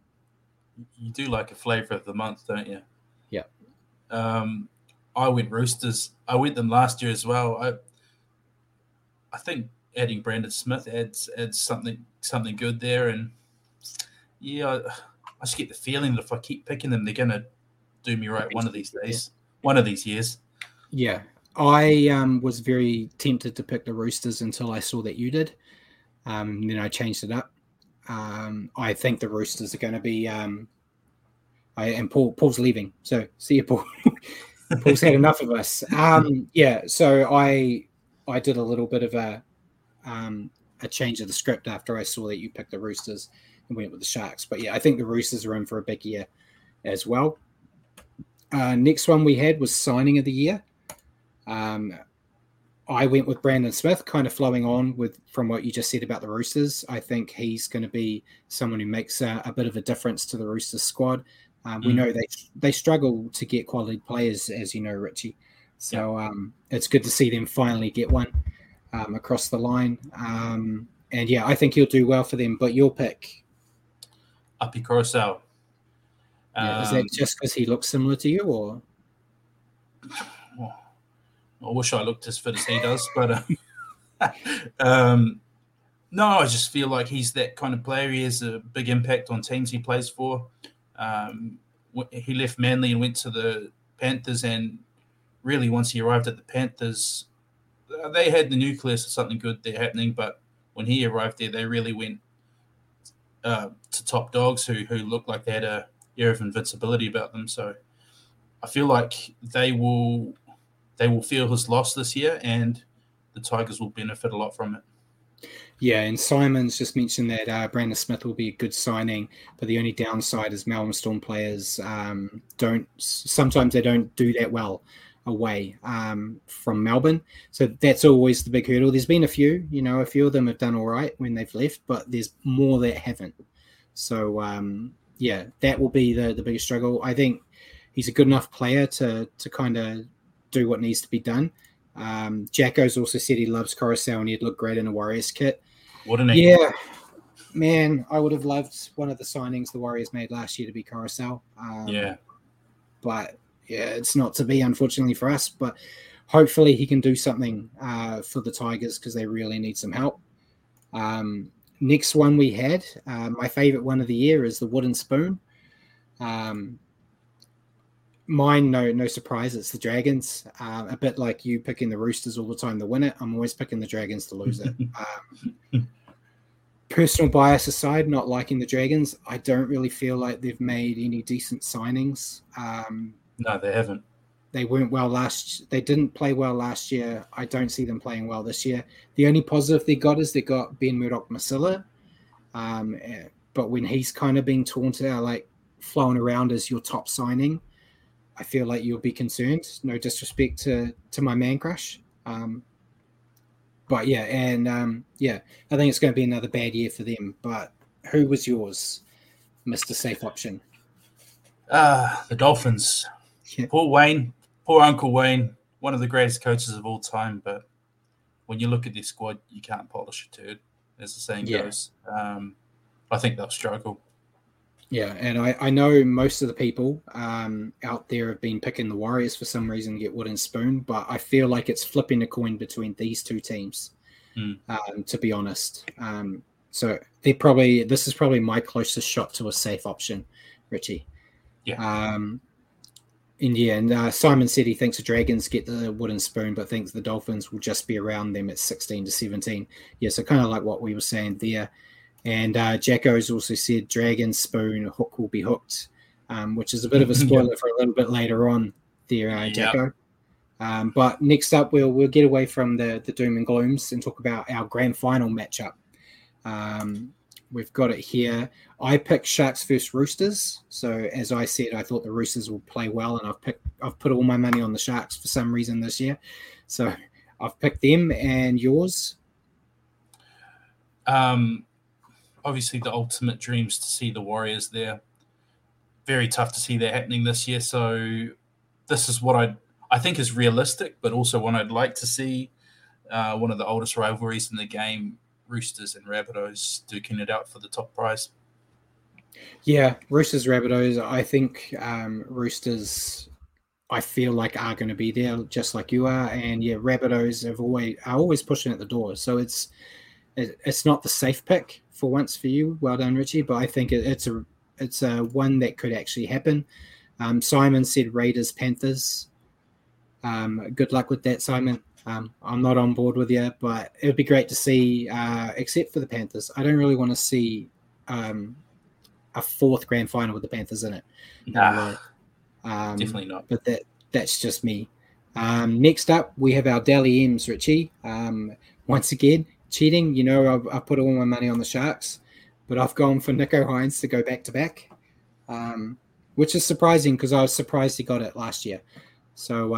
You do like a flavour of the month, don't you? Yeah. Um, I went Roosters. I went them last year as well. I I think adding Brandon Smith adds adds something something good there, and yeah, I, I just get the feeling that if I keep picking them, they're gonna do me right one of these days, one of these years. Yeah, I um, was very tempted to pick the Roosters until I saw that you did. Um, then I changed it up. Um, I think the Roosters are going to be. Um, I and Paul Paul's leaving, so see you, Paul. Paul's had enough of us. Um, yeah, so I I did a little bit of a um, a change of the script after I saw that you picked the Roosters and went with the Sharks. But yeah, I think the Roosters are in for a big year as well. Uh, next one we had was signing of the year. Um, I went with Brandon Smith, kind of flowing on with from what you just said about the Roosters. I think he's going to be someone who makes a, a, bit of a difference to the Roosters squad. Um, we mm. know they they struggle to get quality players, as you know, Richie. So um, it's good to see them finally get one um, across the line. Um, and yeah, I think he'll do well for them. But your pick, Api Koroisau. Yeah, is that um, just because he looks similar to you, or? I wish I looked as fit as he does, but uh, um, no, I just feel like he's that kind of player. He has a big impact on teams he plays for. Um, he left Manly and went to the Panthers, and really, once he arrived at the Panthers, uh, they had the nucleus of something good there happening. But when he arrived there, they really went uh, to top dogs who who looked like they had a air of invincibility about them. So I feel like they will they will feel his loss this year, and the Tigers will benefit a lot from it. Yeah, and Simon's just mentioned that uh, Brandon Smith will be a good signing, but the only downside is Melbourne Storm players um, don't sometimes they don't do that well away um, from Melbourne. So that's always the big hurdle. There's been a few, you know, a few of them have done all right when they've left, but there's more that haven't. So um, yeah, that will be the the biggest struggle. I think he's a good enough player to to kind of do what needs to be done. Um, Jacko's also said he loves Koroisau and he'd look great in a Warriors kit. Wouldn't he? Yeah, man, I would have loved one of the signings the Warriors made last year to be Koroisau. Um, yeah, but yeah, it's not to be, unfortunately for us. But hopefully, he can do something uh, for the Tigers because they really need some help. Um, next one we had, uh, my favorite one of the year is the wooden spoon. Um, mine, no, no surprise. It's the Dragons. Uh, a bit like you picking the Roosters all the time to win it. I'm always picking the Dragons to lose it. Um, personal bias aside, not liking the Dragons, I don't really feel like they've made any decent signings. Um, no, they haven't. They weren't well last. They didn't play well last year. I don't see them playing well this year. The only positive they got is they got Ben Murdoch-Masila. Um, eh, but when he's kind of being taunted, like flown around as your top signing, I feel like you'll be concerned. No disrespect to to my man crush. Um, but yeah, and um, yeah, I think it's going to be another bad year for them. But who was yours, Mister Safe Option? Ah, uh, the Dolphins. Yeah. Poor Wayne, poor Uncle Wayne, one of the greatest coaches of all time. But when you look at this squad, you can't polish a turd, as the saying yeah. goes. Um, I think they'll struggle. Yeah, and I, I know most of the people um, out there have been picking the Warriors for some reason to get wooden spoon, but I feel like it's flipping a coin between these two teams. Mm. Um, to be honest, um, so they probably this is probably my closest shot to a safe option, Richie. Yeah. Um, And yeah, and uh, Simon said he thinks the Dragons get the wooden spoon, but thinks the Dolphins will just be around them at 16 to 17. Yeah, so kind of like what we were saying there. And uh, has also said Dragon Spoon Hook will be hooked, um, which is a bit of a spoiler for a little bit later on there, uh, Jacko. Um, but next up, we'll we'll get away from the the doom and glooms and talk about our grand final matchup. Um, we've got it here. I picked Sharks versus Roosters. So as I said, I thought the Roosters will play well, and I've picked I've put all my money on the Sharks for some reason this year. So I've picked them and yours. Um, obviously, the ultimate dreams to see the Warriors there. Very tough to see that happening this year. So this is what I I think is realistic, but also one I'd like to see. Uh, one of the oldest rivalries in the game Roosters and Rabbitohs duking it out for the top prize. Yeah, Roosters, Rabbitohs. I think um, Roosters. I feel like are going to be there just like you are, and yeah, Rabbitohs have always are always pushing at the door. So it's it, it's not the safe pick for once for you. Well done, Richie. But I think it, it's a it's a one that could actually happen. Um, Simon said Raiders, Panthers. Um, good luck with that, Simon. Um, I'm not on board with you, but it would be great to see, uh, except for the Panthers. I don't really want to see um, a fourth grand final with the Panthers in it. Nah, um, definitely not. But that that's just me. Um, next up, we have our Dally M's, Richie. Um, once again, cheating. You know, I've, I've, put all my money on the Sharks, but I've gone for Nicho Hynes to go back to back, um, which is surprising because I was surprised he got it last year. So,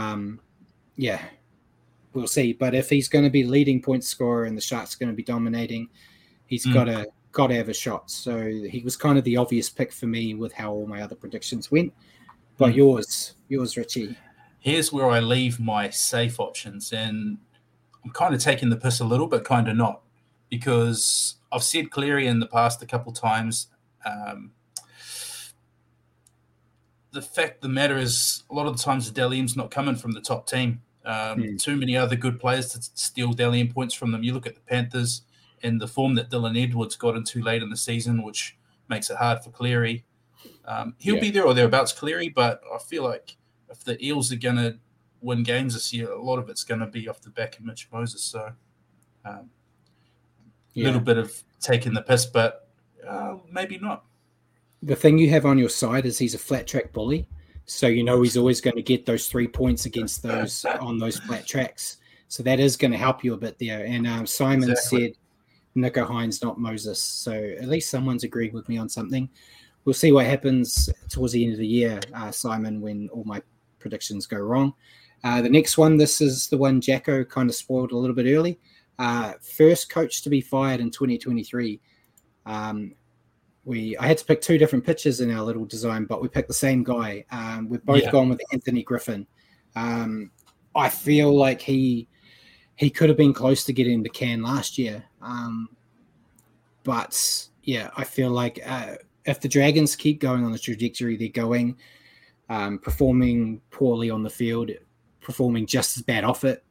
yeah, we'll see. But if he's going to be leading point scorer and the Sharks going to be dominating, he's mm. got to got to have a shot. So he was kind of the obvious pick for me with how all my other predictions went. But mm. yours, yours, Richie. Here's where I leave my safe options, and I'm kind of taking the piss a little, but kind of not, because I've said Cleary in the past a couple times. Um, the fact the matter is, a lot of the times the Dally not coming from the top team. Um, mm. Too many other good players to steal Dally points from them. You look at the Panthers and the form that Dylan Edwards got into late in the season, which makes it hard for Cleary. Um, he'll yeah. be there or thereabouts, Cleary, but I feel like if the Eels are going to win games this year, a lot of it's going to be off the back of Mitch Moses. So a um, yeah. little bit of taking the piss, but uh, maybe not. The thing you have on your side is he's a flat track bully. So you know he's always going to get those three points against those on those flat tracks. So that is going to help you a bit there. And um, Simon exactly. said Nicho Hynes, not Moses. So at least someone's agreed with me on something. We'll see what happens towards the end of the year, uh, Simon, when all my predictions go wrong. Uh, the next one, this is the one Jacko kind of spoiled a little bit early. Uh, first coach to be fired in 2023. Um, we I had to pick two different pitches in our little design, but we picked the same guy. Um, we've both yeah. gone with Anthony Griffin. Um, I feel like he he could have been close to getting the can last year, um, but yeah, I feel like uh, if the Dragons keep going on the trajectory they're going, um, performing poorly on the field, performing just as bad off it,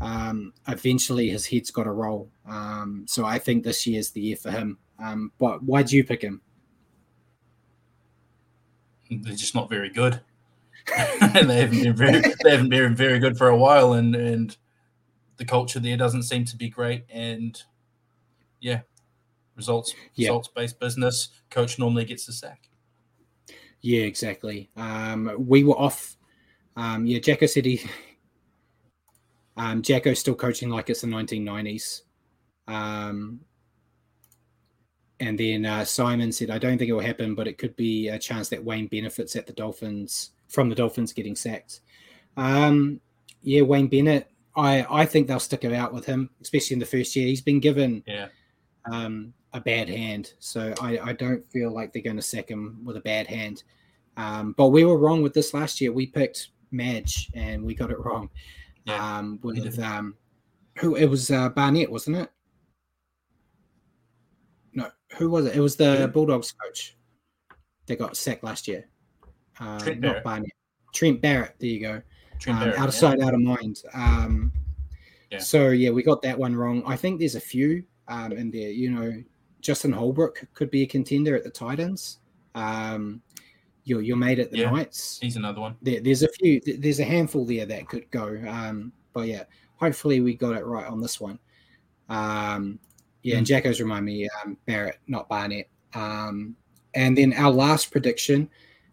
um, eventually his head's got to roll. Um, so I think this year's the year for him. Um, but why do you pick him? They're just not very good. they haven't been very they haven't been very good for a while, and and the culture there doesn't seem to be great. And yeah, results yeah. results based business. Coach normally gets the sack. Yeah, exactly. Um, we were off. Um, yeah, Jacko said he. Um, Jacko's still coaching like it's the 1990s. Um, and then uh, Simon said, I don't think it will happen, but it could be a chance that Wayne benefits at the Dolphins from the Dolphins getting sacked. Um, yeah, Wayne Bennett, I, I think they'll stick it out with him, especially in the first year. He's been given yeah. um, a bad hand. So I, I don't feel like they're going to sack him with a bad hand. Um, but we were wrong with this last year. We picked Madge and we got it wrong. Yeah, um, with um, who it was uh, Barnett, wasn't it? No, who was it? It was the Bulldogs coach that got sacked last year. Um, Trent not Barnett. Trent Barrett. There you go. Um, Barrett, out of yeah. sight, out of mind. Um, yeah. So yeah, we got that one wrong. I think there's a few um, in there. You know, Justin Holbrook could be a contender at the Titans. Um, your your mate at the Yeah. Knights. He's another one. There, there's a few. There's a handful there that could go. Um, but yeah, hopefully we got it right on this one. Um, yeah, and Jacko's remind me um, Barrett, not Barnett. Um, and then our last prediction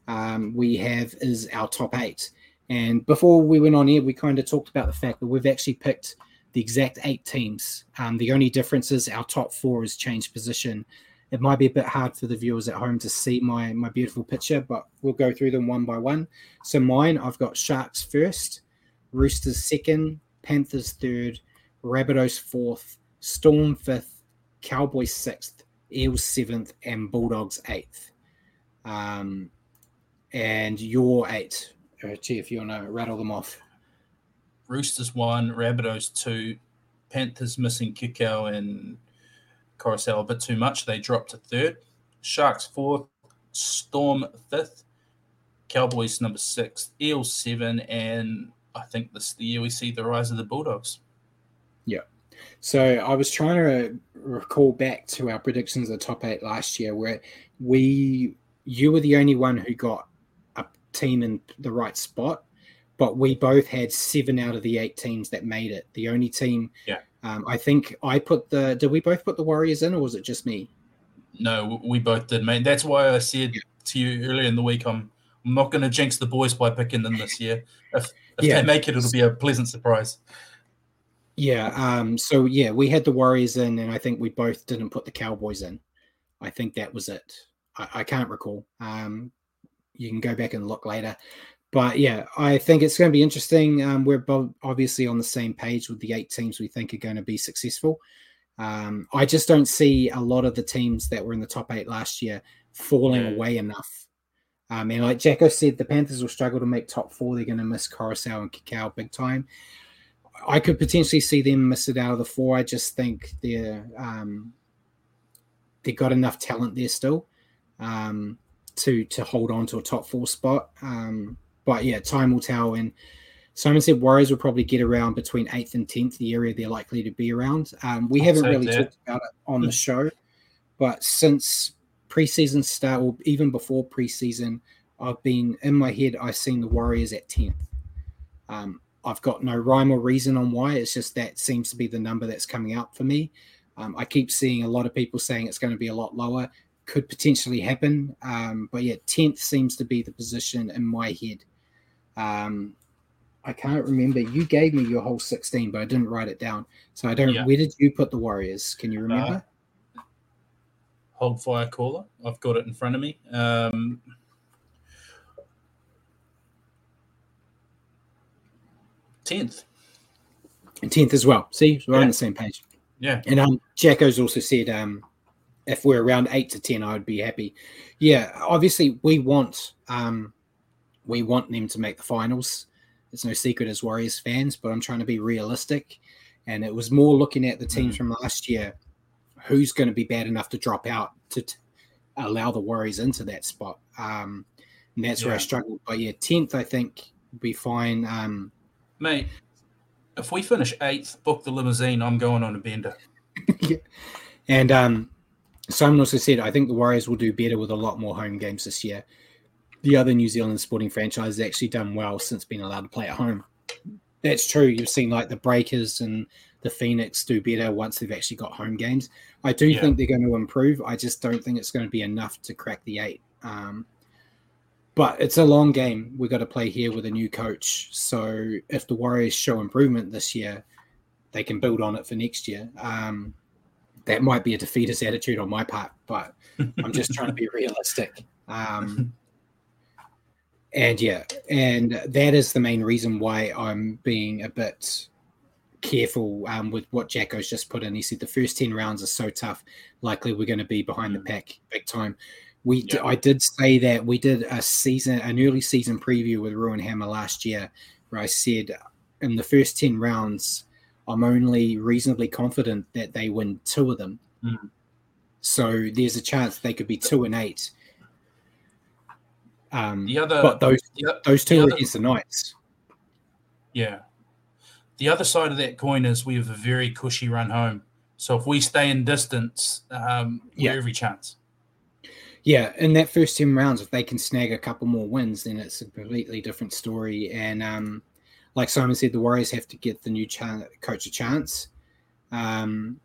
um, we have is our top eight. And before we went on here, we kind of talked about the fact that we've actually picked the exact eight teams. Um, the only difference is our top four has changed position. It might be a bit hard for the viewers at home to see my my beautiful picture, but we'll go through them one by one. So mine, I've got Sharks first, Roosters second, Panthers third, Rabbitohs fourth, Storm fifth, Cowboys sixth, Eels seventh, and Bulldogs eighth. Um, and your eight. Uh, if you want to rattle them off. Roosters one, Rabbitohs two, Panthers missing Kikau and Crichton a bit too much. They dropped to third. Sharks fourth, Storm fifth, Cowboys number six, Eels seven, and I think this is the year we see the rise of the Bulldogs. Yeah. So I was trying to recall back to our predictions of the top eight last year, where we you were the only one who got a team in the right spot, but we both had seven out of the eight teams that made it. The only team, Yeah. Um, I think I put the. Did we both put the Warriors in, or was it just me? No, we both did, mate. That's why I said to you earlier in the week, I'm, I'm not going to jinx the boys by picking them this year. If, if Yeah. they make it, it'll be a pleasant surprise. Yeah. Um. So yeah, we had the Warriors in, and I think we both didn't put the Cowboys in. I think that was it. I, I can't recall. Um. You can go back and look later, but yeah, I think it's going to be interesting. Um, we're both obviously on the same page with the eight teams we think are going to be successful. Um, I just don't see a lot of the teams that were in the top eight last year falling Yeah. away enough. Um, and like Jacko said, the Panthers will struggle to make top four. They're going to miss Crichton and Kikau big time. I could potentially see them miss it out of the four. I just think they're um, they got enough talent there still um, to to hold on to a top four spot. Um, but yeah, time will tell. And Simon said Warriors will probably get around between eighth and tenth, the area they're likely to be around. Um, we I'll haven't really that. talked about it on the show, but since preseason start, or even before preseason, I've been in my head. I've seen the Warriors at tenth. Um, I've got no rhyme or reason on why. It's just that seems to be the number that's coming up for me. Um, I keep seeing a lot of people saying it's going to be a lot lower. Could potentially happen. Um, but yeah, 10th seems to be the position in my head. Um, I can't remember. You gave me your whole 16, but I didn't write it down. So I don't. Yeah. Where did you put the Warriors? Can you remember? Hold fire caller. I've got it in front of me. Um, tenth. and 10th as well. See, we're on the same page. Yeah. And um, Jacko's also said um, if we're around eight to ten, I would be happy. Yeah, obviously we want um, we want them to make the finals. It's no secret as Warriors fans, but I'm trying to be realistic. And it was more looking at the teams from last year, who's going to be bad enough to drop out to t- allow the Warriors into that spot. Um, and that's where I struggled. But yeah, tenth I think will be fine. Um, Mate, if we finish eighth, book the limousine. I'm going on a bender. And um, Simon also said, I think the Warriors will do better with a lot more home games this year. The other New Zealand sporting franchise has actually done well since being allowed to play at home. That's true. You've seen like the Breakers and the Phoenix do better once they've actually got home games. I do Yeah. think they're going to improve. I just don't think it's going to be enough to crack the eight. Um, but it's a long game. We've got to play here with a new coach. So if the Warriors show improvement this year, they can build on it for next year. Um, that might be a defeatist attitude on my part, but I'm just trying to be realistic. Um, and yeah, and that is the main reason why I'm being a bit careful um, with what Jacko's just put in. He said the first 10 rounds are so tough, likely we're going to be behind the pack big time. We, d- Yeah. I did say that we did a season, an early season preview with Ruin Hammer last year, where I said in the first 10 rounds, I'm only reasonably confident that they win two of them. Mhm. So there's a chance they could be two and eight. Um, The other, but those the those two the are other- against the Knights. yeah. The other side of that coin is we have a very cushy run home. So if we stay in distance, um, Yeah. every chance. Yeah, in that first 10 rounds, if they can snag a couple more wins, then it's a completely different story. And um, like Simon said, the Warriors have to get the new ch- coach a chance. Um,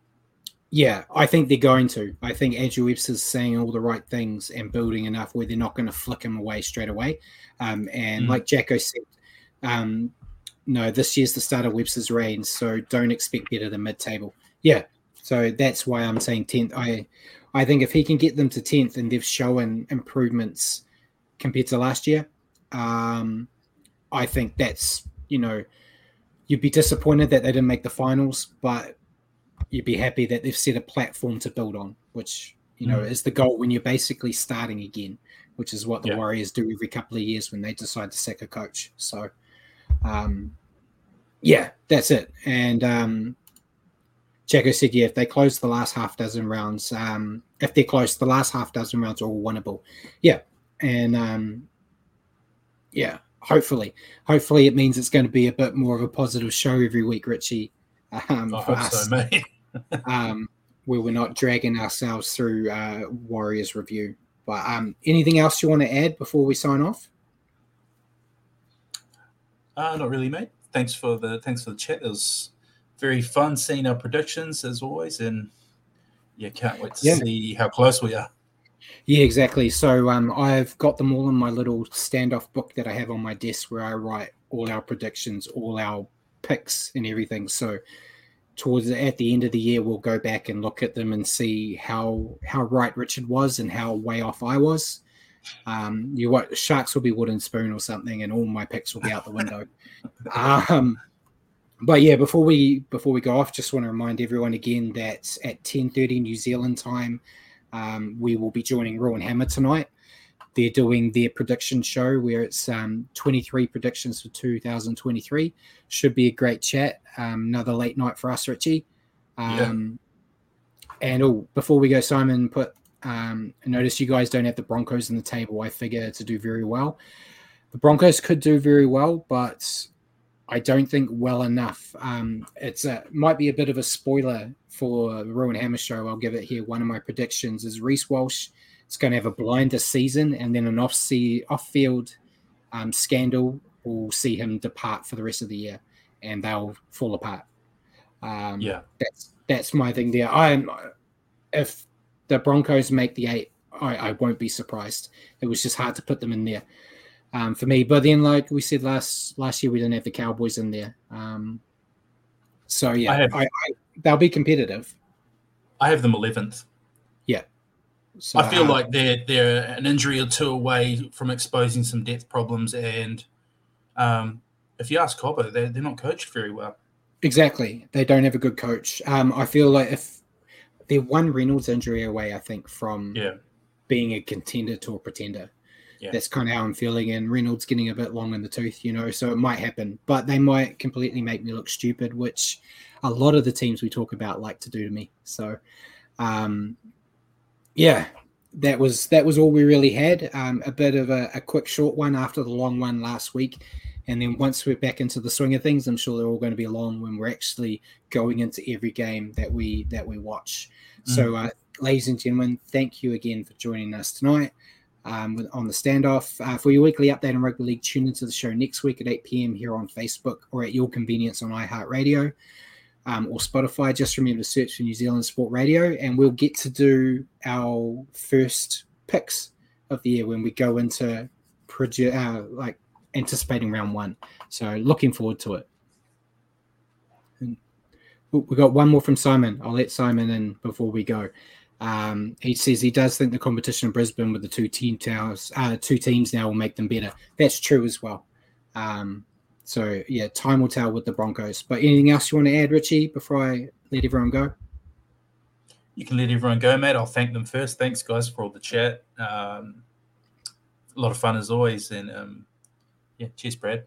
yeah, I think they're going to. I think Andrew Webster's saying all the right things and building enough where they're not going to flick him away straight away. Um, and mm. like Jacko said, um, no, this year's the start of Webster's reign, so don't expect better than mid-table. Yeah, so that's why I'm saying tenth. I, I think if he can get them to tenth and they've shown improvements compared to last year, um, I think that's you know, you'd be disappointed that they didn't make the finals, but you'd be happy that they've set a platform to build on, which you know mm. is the goal when you're basically starting again, which is what the yeah. Warriors do every couple of years when they decide to sack a coach. So, um, yeah, that's it. And um, Jacko said, yeah, if they close the last half dozen rounds, um, if they're close, the last half dozen rounds are all winnable. Yeah, and um, yeah, hopefully, hopefully it means it's going to be a bit more of a positive show every week, Richie. Um, I hope us. so, mate. Um, where we're not dragging ourselves through uh, Warriors review. But um, anything else you want to add before we sign off? Uh, not really, mate. Thanks for the thanks for the chat. It was very fun seeing our predictions as always, and yeah, can't wait to yeah. see how close we are. Yeah, exactly. So um, I've got them all in my little standoff book that I have on my desk where I write all our predictions, all our picks, and everything. So towards the, at the end of the year, we'll go back and look at them and see how how right Richard was and how way off I was. Um, you what sharks will be wooden spoon or something, and all my picks will be out the window. um, but yeah, before we before we go off, just want to remind everyone again that at ten thirty New Zealand time, um, we will be joining Raw and Hammer tonight. They're doing their prediction show where it's um, 23 predictions for 2023. Should be a great chat. Um, another late night for us, Richie. Um, yeah. And oh, before we go, Simon put um, notice you guys don't have the Broncos in the table. I figure to do very well. The Broncos could do very well, but I don't think well enough. Um, it's a might be a bit of a spoiler for the Ruin Hammer show. I'll give it here. One of my predictions is Reece Walsh is going to have a blinder season, and then an off off field um, scandal will see him depart for the rest of the year, and they'll fall apart. Um, yeah, that's that's my thing there. I'm if the Broncos make the eight, I, I won't be surprised. It was just hard to put them in there um, for me. But then, like we said last last year, we didn't have the Cowboys in there. Um, so yeah, I have, I, I, they'll be competitive. I have them eleventh. So, I feel um, like they're they're an injury or two away from exposing some depth problems, and um, if you ask Cobber, they're they're not coached very well. Exactly, they don't have a good coach. Um, I feel like if they're one Reynolds injury away, I think from yeah. being a contender to a pretender yeah. that's kind of how I'm feeling. And Reynolds getting a bit long in the tooth, you know, so it might happen, but they might completely make me look stupid, which a lot of the teams we talk about like to do to me. So, um, yeah, that was that was all we really had. Um, a bit of a, a quick short one after the long one last week. And then once we're back into the swing of things, I'm sure they're all going to be long when we're actually going into every game that we that we watch. Mm. So, uh, ladies and gentlemen, thank you again for joining us tonight um, on the standoff. Uh, for your weekly update on rugby league, tune into the show next week at 8 p.m. here on Facebook or at your convenience on iHeartRadio um, or Spotify. Just remember to search for New Zealand Sport Radio, and we'll get to do our first picks of the year when we go into produ- uh, like anticipating round one. So looking forward to it. And we got one more from Simon. I'll let Simon in before we go. Um, he says he does think the competition in Brisbane with the two team towers, uh, two teams now will make them better. That's true as well. Um, so yeah, time will tell with the Broncos. But anything else you want to add, Richie, before I let everyone go? You can let everyone go, mate. I'll thank them first. Thanks, guys, for all the chat. Um, a lot of fun as always, and um, yeah, cheers, Brad.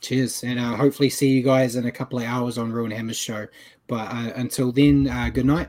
Cheers, and uh, hopefully see you guys in a couple of hours on Ruin Hammer's show. But uh, until then, uh, good night.